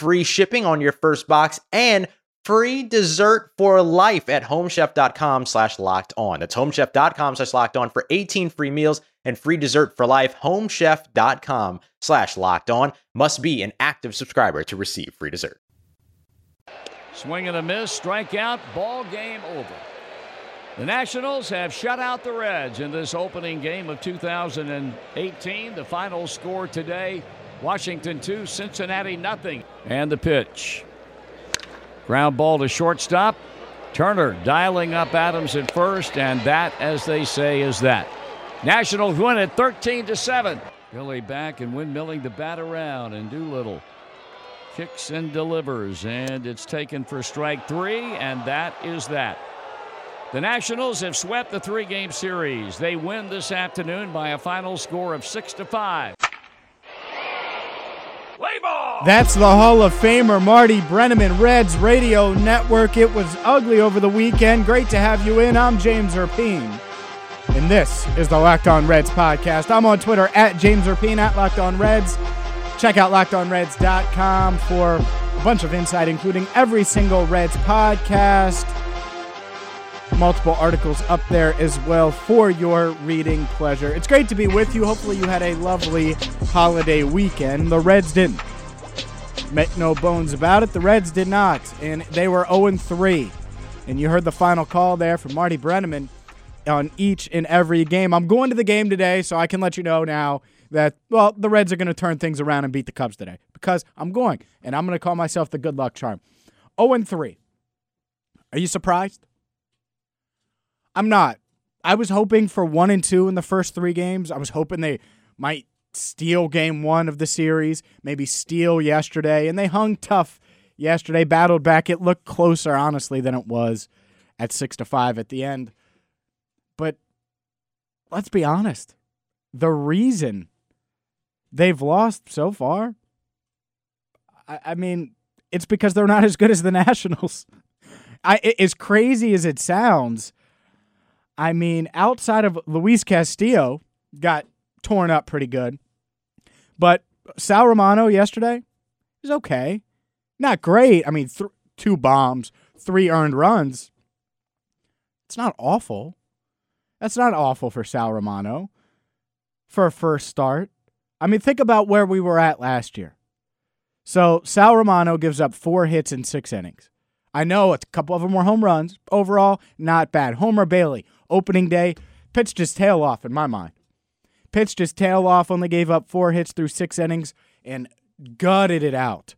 free shipping on your first box and free dessert for life at homechef.com slash locked on. That's homechef.com slash locked on for 18 free meals and free dessert for life. Homechef.com slash locked on must be an active subscriber to receive free dessert. Swing and a miss, strikeout, ball game over. The Nationals have shut out the Reds in this opening game of 2018. The final score today Washington 2, Cincinnati nothing. And the pitch. Ground ball to shortstop. Turner dialing up Adams at first, and that, as they say, is that. Nationals win it 13 to 7. Billy back and windmilling the bat around, and Doolittle kicks and delivers, and it's taken for strike three, and that is that. The Nationals have swept the three-game series. They win this afternoon by a final score of six to five. That's the Hall of Famer Marty Brennaman, Reds Radio Network. It was ugly over the weekend. Great to have you in. I'm James Rapien. And this is the Locked On Reds podcast. I'm on Twitter at James Rapien, at Locked On Reds. Check out lockedonreds.com for a bunch of insight, including every single Reds podcast. Multiple articles up there as well for your reading pleasure. It's great to be with you. Hopefully, you had a lovely holiday weekend. The Reds didn't. Make no bones about it, the Reds did not. And they were 0 3. And you heard the final call there from Marty Brennaman on each and every game. I'm going to the game today, so I can let you know now that, well, the Reds are going to turn things around and beat the Cubs today because I'm going. And I'm going to call myself the good luck charm. 0 3. Are you surprised? I'm not. I was hoping for 1 and 2 in the first three games. I was hoping they might steal game one of the series, maybe steal yesterday, and they hung tough yesterday, battled back. It looked closer, honestly, than it was at six to five at the end. But let's be honest. The reason they've lost so far, I, I mean, it's because they're not as good as the Nationals. I, as crazy as it sounds, I mean, outside of Luis Castillo, got torn up pretty good. But Sal Romano yesterday is okay. Not great. I mean, th- two bombs, three earned runs. It's not awful. That's not awful for Sal Romano for a first start. I mean, think about where we were at last year. So Sal Romano gives up four hits in six innings. I know a couple of them were home runs. Overall, not bad. Homer Bailey, opening day, pitched his tail off in my mind pitched his tail off, only gave up four hits through six innings, and gutted it out.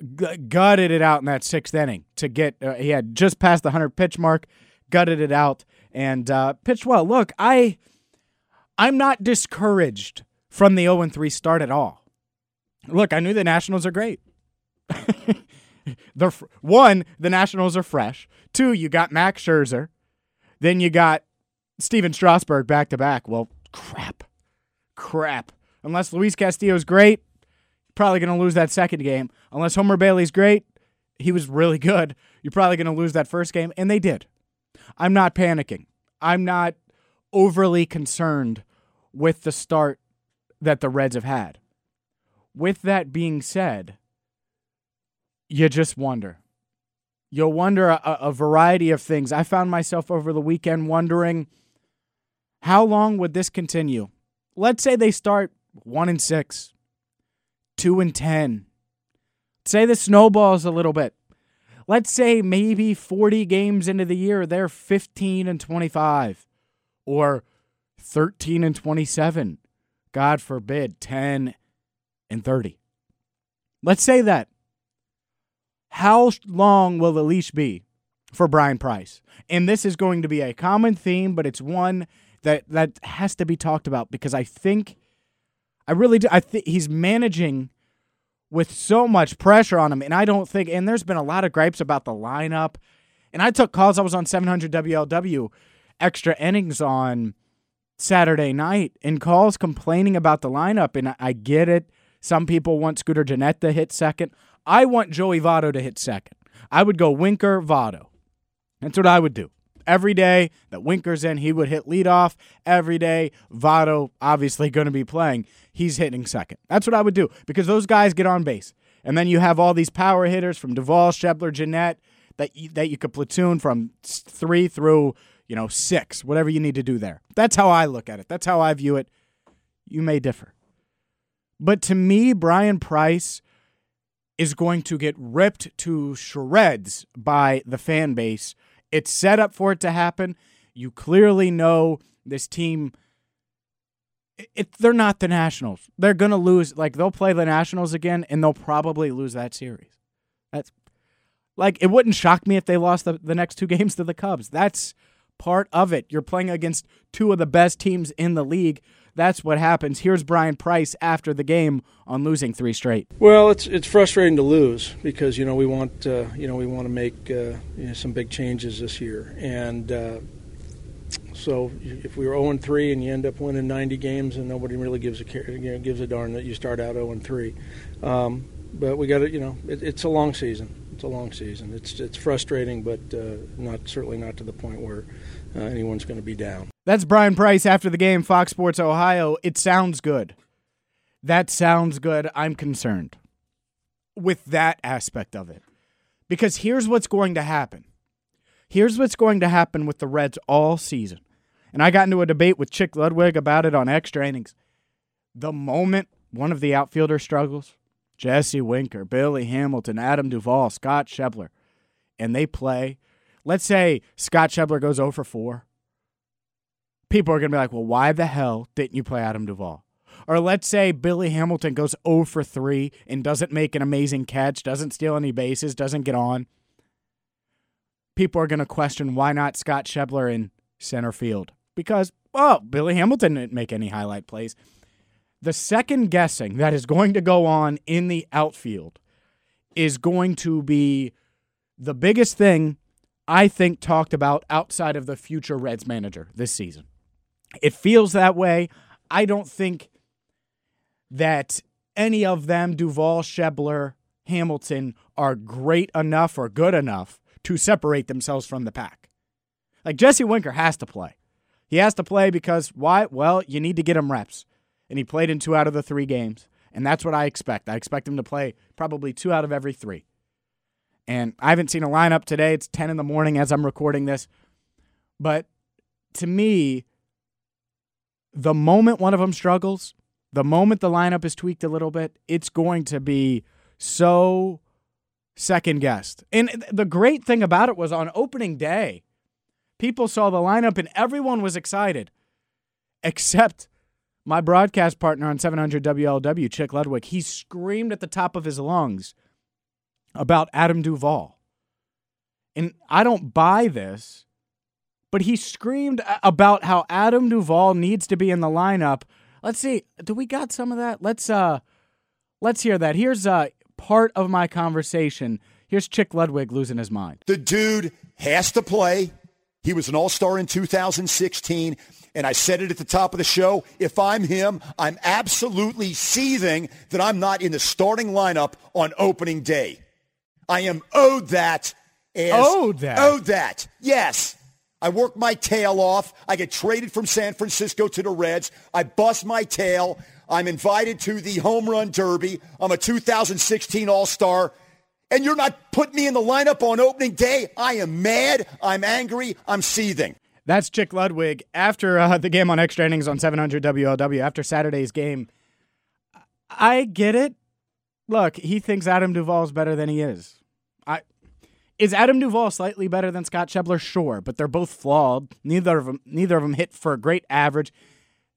G- gutted it out in that sixth inning to get. Uh, he had just passed the hundred pitch mark, gutted it out, and uh, pitched well. Look, I, I'm not discouraged from the 0 3 start at all. Look, I knew the Nationals are great. the one, the Nationals are fresh. Two, you got Max Scherzer, then you got Stephen Strasburg back to back. Well, crap crap. Unless Luis Castillo's great, probably going to lose that second game. Unless Homer Bailey's great, he was really good. You're probably going to lose that first game, and they did. I'm not panicking. I'm not overly concerned with the start that the Reds have had. With that being said, you just wonder. You'll wonder a, a, variety of things. I found myself over the weekend wondering how long would this continue? Let's say they start one and six, two and ten. Say the snowballs a little bit. Let's say maybe 40 games into the year, they're 15 and 25 or 13 and 27. God forbid, 10 and 30. Let's say that. How long will the leash be for Bryan Price? And this is going to be a common theme, but it's one that that has to be talked about because I think I really do I think he's managing with so much pressure on him and I don't think and there's been a lot of gripes about the lineup. And I took calls I was on 700 WLW extra innings on Saturday night and calls complaining about the lineup and I, I get it. Some people want Scooter Gennett to hit second. I want Joey Votto to hit second. I would go Winker Votto. That's what I would do. Every day that Winker's in, he would hit leadoff. Every day, Votto obviously going to be playing. He's hitting second. That's what I would do because those guys get on base. And then you have all these power hitters from Duvall, Schebler, Gennett that you, that you could platoon from three through you know six, whatever you need to do there. That's how I look at it. That's how I view it. You may differ, but to me, Bryan Price is going to get ripped to shreds by the fan base. It's set up for it to happen. You clearly know this team. It, they're not the Nationals. They're to lose. Like, they'll play the Nationals again, and they'll probably lose that series. That's like, it wouldn't shock me if they lost the, the next two games to the Cubs. That's part of it. You're playing against two of the best teams in the league that's what happens. Here's Bryan Price after the game on losing three straight. Well, it's it's frustrating to lose because you know we want uh, you know we want to make uh, you know, some big changes this year, and uh, so if we were 0 3 and you end up winning 90 games and nobody really gives a you know, gives a darn that you start out 0 3, um, but we got to you know it, it's a long season. It's a long season. It's it's frustrating, but uh, not certainly not to the point where uh, anyone's going to be down. That's Bryan Price after the game, Fox Sports Ohio. It sounds good. That sounds good. I'm concerned with that aspect of it. Because here's what's going to happen. Here's what's going to happen with the Reds all season. And I got into a debate with Chick Ludwig about it on extra innings. The moment one of the outfielders struggles, Jesse Winker, Billy Hamilton, Adam Duvall, Scott Schebler, and they play let's say Scott Schebler goes 0 for 4, people are going to be like, well, why the hell didn't you play Adam Duvall? Or let's say Billy Hamilton goes 0 for 3 and doesn't make an amazing catch, doesn't steal any bases, doesn't get on. People are going to question why not Scott Schebler in center field? Because, well, Billy Hamilton didn't make any highlight plays. The second guessing that is going to go on in the outfield is going to be the biggest thing I think, talked about outside of the future Reds manager this season. It feels that way. I don't think that any of them, Duvall, Schebler, Hamilton, are great enough or good enough to separate themselves from the pack. Like Jesse Winker has to play. He has to play because why? Well, you need to get him reps. And he played in two out of the three games. And that's what I expect. I expect him to play probably two out of every three. And I haven't seen a lineup today. It's 10 in the morning as I'm recording this. But to me, the moment one of them struggles, the moment the lineup is tweaked a little bit, it's going to be so second guessed. And the great thing about it was on opening day, people saw the lineup and everyone was excited, except my broadcast partner on 700 WLW, Chick Ludwig. He screamed at the top of his lungs about Adam Duvall. And I don't buy this, but he screamed about how Adam Duvall needs to be in the lineup. Let's see. Do we got some of that? Let's uh let's hear that. Here's uh part of my conversation. Here's Chick Ludwig losing his mind. The dude has to play. He was an all-star in 2016. And I said it at the top of the show. If I'm him, I'm absolutely seething that I'm not in the starting lineup on opening day. I am owed that. As, owed that. Owed that. Yes. I work my tail off. I get traded from San Francisco to the Reds. I bust my tail. I'm invited to the home run derby. I'm a 2016 All-Star. And you're not putting me in the lineup on opening day. I am mad. I'm angry. I'm seething. That's Chick Ludwig after uh, the game on extra innings on 700 WLW after Saturday's game. I get it look, he thinks Adam Duvall is better than he is. I Is Adam Duvall slightly better than Scott Schebler? Sure, but they're both flawed. Neither of them, neither of them hit for a great average.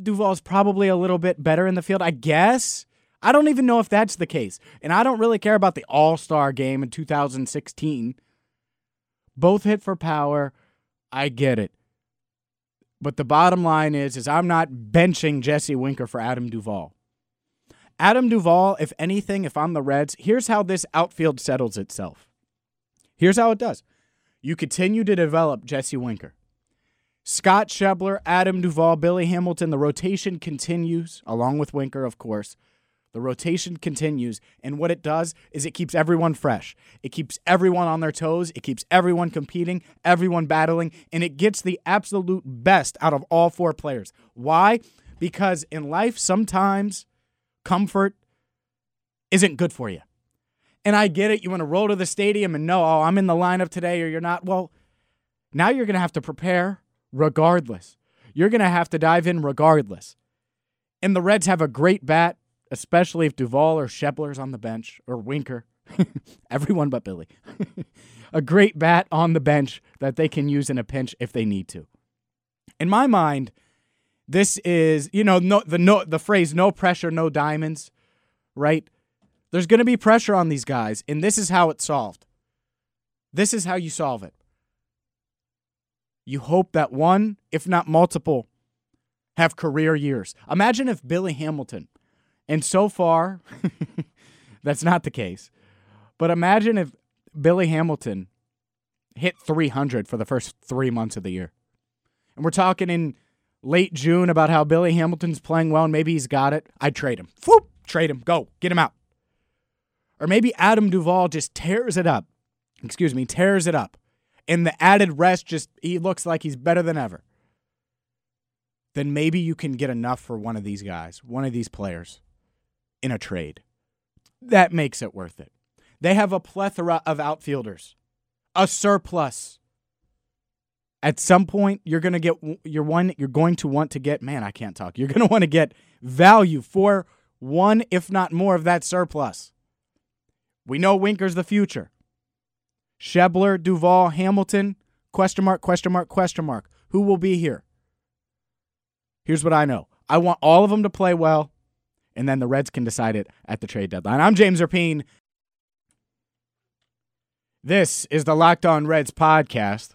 Duvall's probably a little bit better in the field, I guess. I don't even know if that's the case. And I don't really care about the All Star game in 2016. Both hit for power. I get it. But the bottom line is, is I'm not benching Jesse Winker for Adam Duvall. Adam Duvall, if anything, if I'm the Reds, here's how this outfield settles itself. Here's how it does. You continue to develop Jesse Winker. Scott Schebler, Adam Duvall, Billy Hamilton, the rotation continues, along with Winker, of course. The rotation continues, and what it does is it keeps everyone fresh. It keeps everyone on their toes. It keeps everyone competing, everyone battling, and it gets the absolute best out of all four players. Why? Because in life, sometimes comfort isn't good for you. And I get it. You want to roll to the stadium and know, oh, I'm in the lineup today or you're not. Well, now you're going to have to prepare regardless. You're going to have to dive in regardless. And the Reds have a great bat, especially if Duvall or Schebler's on the bench or Winker. Everyone but Billy. a great bat on the bench that they can use in a pinch if they need to. In my mind, this is, you know, no, the no, the phrase "no pressure, no diamonds," right? There's going to be pressure on these guys, and this is how it's solved. This is how you solve it. You hope that one, if not multiple, have career years. Imagine if Billy Hamilton, and so far, that's not the case, but imagine if Billy Hamilton hit 300 for the first three months of the year. And we're talking in late June about how Billy Hamilton's playing well and maybe he's got it. I'd trade him. Whoop, trade him. Go. Get him out. Or maybe Adam Duvall just tears it up. Excuse me, tears it up and the added rest just he looks like he's better than ever, then maybe you can get enough for one of these guys, one of these players in a trade. That makes it worth it. They have a plethora of outfielders, a surplus. At some point, you're gonna get you're one you're going to want to get man, I can't talk. You're gonna want to get value for one, if not more, of that surplus. We know Winker's the future. Schebler, Duvall, Hamilton, question mark, question mark, question mark. Who will be here? Here's what I know. I want all of them to play well, and then the Reds can decide it at the trade deadline. I'm James Rapien. This is the Locked On Reds podcast.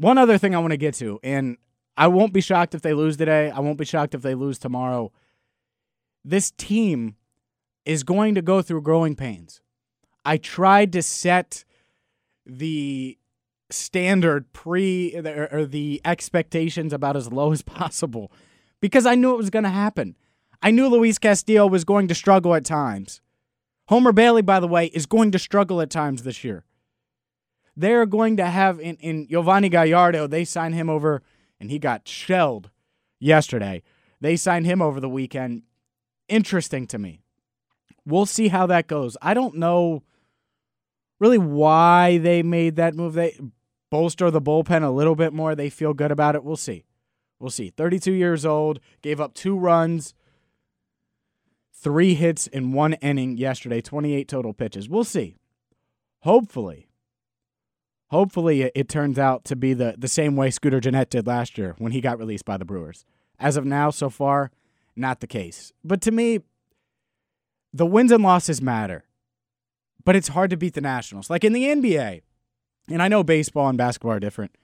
One other thing I want to get to, and I won't be shocked if they lose today. I won't be shocked if they lose tomorrow. This team is going to go through growing pains. I tried to set the standard pre or the expectations about as low as possible because I knew it was going to happen. I knew Luis Castillo was going to struggle at times. Homer Bailey, by the way, is going to struggle at times this year. They're going to have in, in Yovani Gallardo, they signed him over and he got shelled yesterday. They signed him over the weekend. Interesting to me. We'll see how that goes. I don't know really why they made that move. They bolster the bullpen a little bit more. They feel good about it. We'll see. We'll see. 32 years old, gave up two runs, three hits in one inning yesterday, 28 total pitches. We'll see. Hopefully, Hopefully, it, turns out to be the, the same way Scooter Gennett did last year when he got released by the Brewers. As of now, so far, not the case. But to me, the wins and losses matter. But it's hard to beat the Nationals. Like in the NBA, and I know baseball and basketball are different,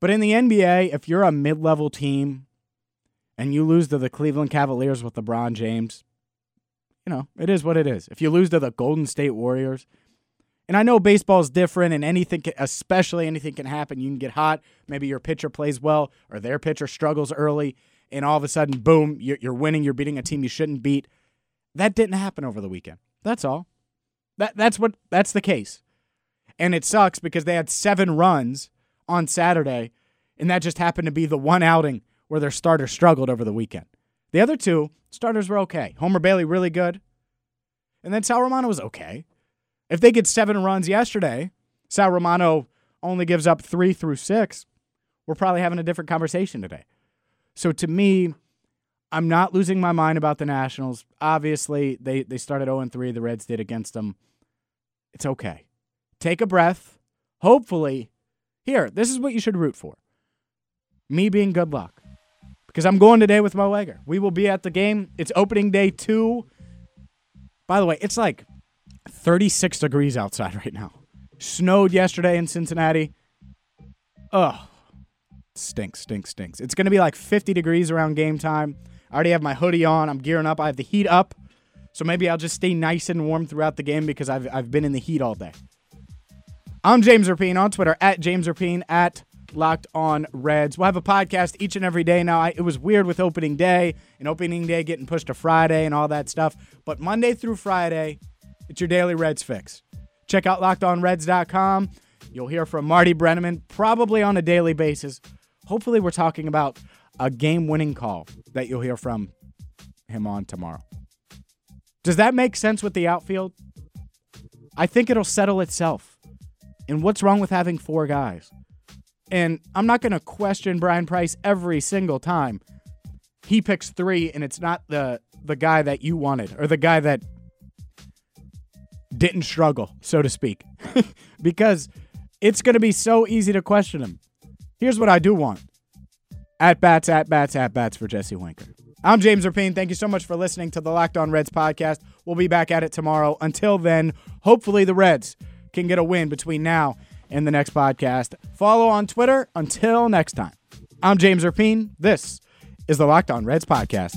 but in the NBA, if you're a mid level team and you lose to the Cleveland Cavaliers with LeBron James, you know, it is what it is. If you lose to the Golden State Warriors, and I know baseball is different, and anything, especially anything, can happen. You can get hot. Maybe your pitcher plays well, or their pitcher struggles early, and all of a sudden, boom, you're, you're winning. You're beating a team you shouldn't beat. That didn't happen over the weekend. That's all. That that's what that's the case. And it sucks because they had seven runs on Saturday, and that just happened to be the one outing where their starter struggled over the weekend. The other two starters were okay. Homer Bailey, really good. And then Sal Romano was okay. If they get seven runs yesterday, Sal Romano only gives up three through six, we're probably having a different conversation today. So to me, I'm not losing my mind about the Nationals. Obviously, they, they started 0 3, the Reds did against them. It's okay. Take a breath. Hopefully, here, this is what you should root for. Me being good luck. Because I'm going today with Mo Egger. We will be at the game. It's opening day two. By the way, it's like 36 degrees outside right now. Snowed yesterday in Cincinnati. Ugh. Stinks, stinks, stinks. It's going to be like 50 degrees around game time. I already have my hoodie on. I'm gearing up. I have the heat up. So maybe I'll just stay nice and warm throughout the game because I've, I've been in the heat all day. I'm James Rapien on Twitter at James Rapien at Locked On Reds. We'll have a podcast each and every day now. I, it was weird with opening day and opening day getting pushed to Friday and all that stuff. But Monday through Friday, it's your daily Reds fix. Check out lockedonreds.com. You'll hear from Marty Brennaman probably on a daily basis. Hopefully, we're talking about a game winning call that you'll hear from him on tomorrow. Does that make sense with the outfield? I think it'll settle itself. And what's wrong with having four guys? And I'm not going to question Bryan Price every single time. He picks three, and it's not the the guy that you wanted or the guy that didn't struggle, so to speak, because it's going to be so easy to question him. Here's what I do want at bats, at bats, at bats for Jesse Winker. I'm James Rapien. Thank you so much for listening to the Locked On Reds podcast. We'll be back at it tomorrow. Until then, hopefully the Reds can get a win between now and the next podcast. Follow on Twitter. Until next time, I'm James Rapien. This is the Locked On Reds podcast.